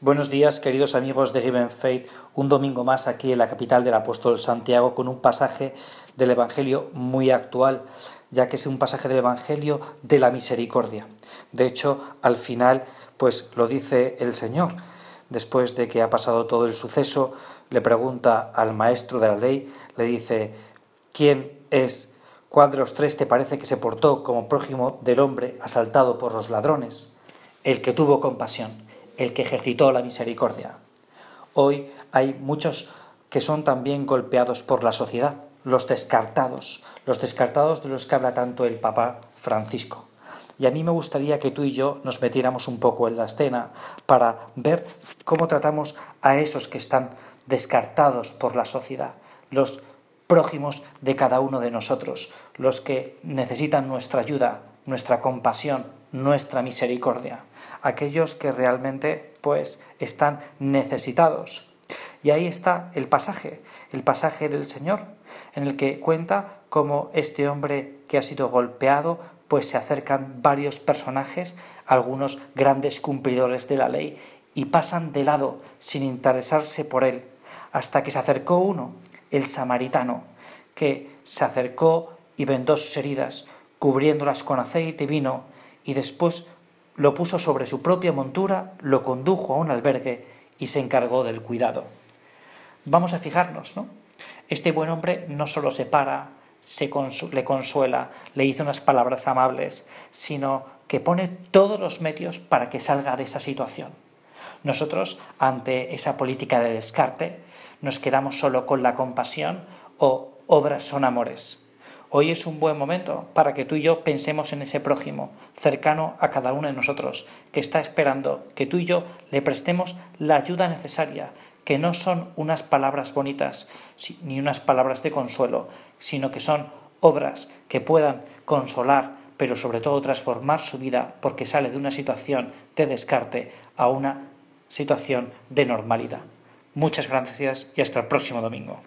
Buenos días, queridos amigos de Given Faith. Un domingo más aquí en la capital del apóstol Santiago con un pasaje del Evangelio muy actual, ya que es un pasaje del Evangelio de la misericordia. De hecho, al final, pues lo dice el Señor. Después de que ha pasado todo el suceso, le pregunta al maestro de la ley, le dice, ¿quién es? ¿Cuál de los tres te parece que se portó como prójimo del hombre asaltado por los ladrones? El que tuvo compasión el que ejercitó la misericordia. Hoy hay muchos que son también golpeados por la sociedad, los descartados, los descartados de los que habla tanto el Papa Francisco. Y a mí me gustaría que tú y yo nos metiéramos un poco en la escena para ver cómo tratamos a esos que están descartados por la sociedad, los prójimos de cada uno de nosotros, los que necesitan nuestra ayuda, nuestra compasión, nuestra misericordia, aquellos que realmente pues están necesitados. Y ahí está el pasaje, el pasaje del Señor, en el que cuenta cómo este hombre que ha sido golpeado, pues se acercan varios personajes, algunos grandes cumplidores de la ley, y pasan de lado sin interesarse por él, hasta que se acercó uno el samaritano, que se acercó y vendó sus heridas, cubriéndolas con aceite y vino, y después lo puso sobre su propia montura, lo condujo a un albergue y se encargó del cuidado. Vamos a fijarnos, ¿no? Este buen hombre no solo se para, se le consuela, le dice unas palabras amables, sino que pone todos los medios para que salga de esa situación. Nosotros, ante esa política de descarte, nos quedamos solo con la compasión o obras son amores. Hoy es un buen momento para que tú y yo pensemos en ese prójimo, cercano a cada uno de nosotros, que está esperando que tú y yo le prestemos la ayuda necesaria, que no son unas palabras bonitas ni unas palabras de consuelo, sino que son obras que puedan consolar, pero sobre todo transformar su vida porque sale de una situación de descarte a una situación de normalidad. Muchas gracias y hasta el próximo domingo.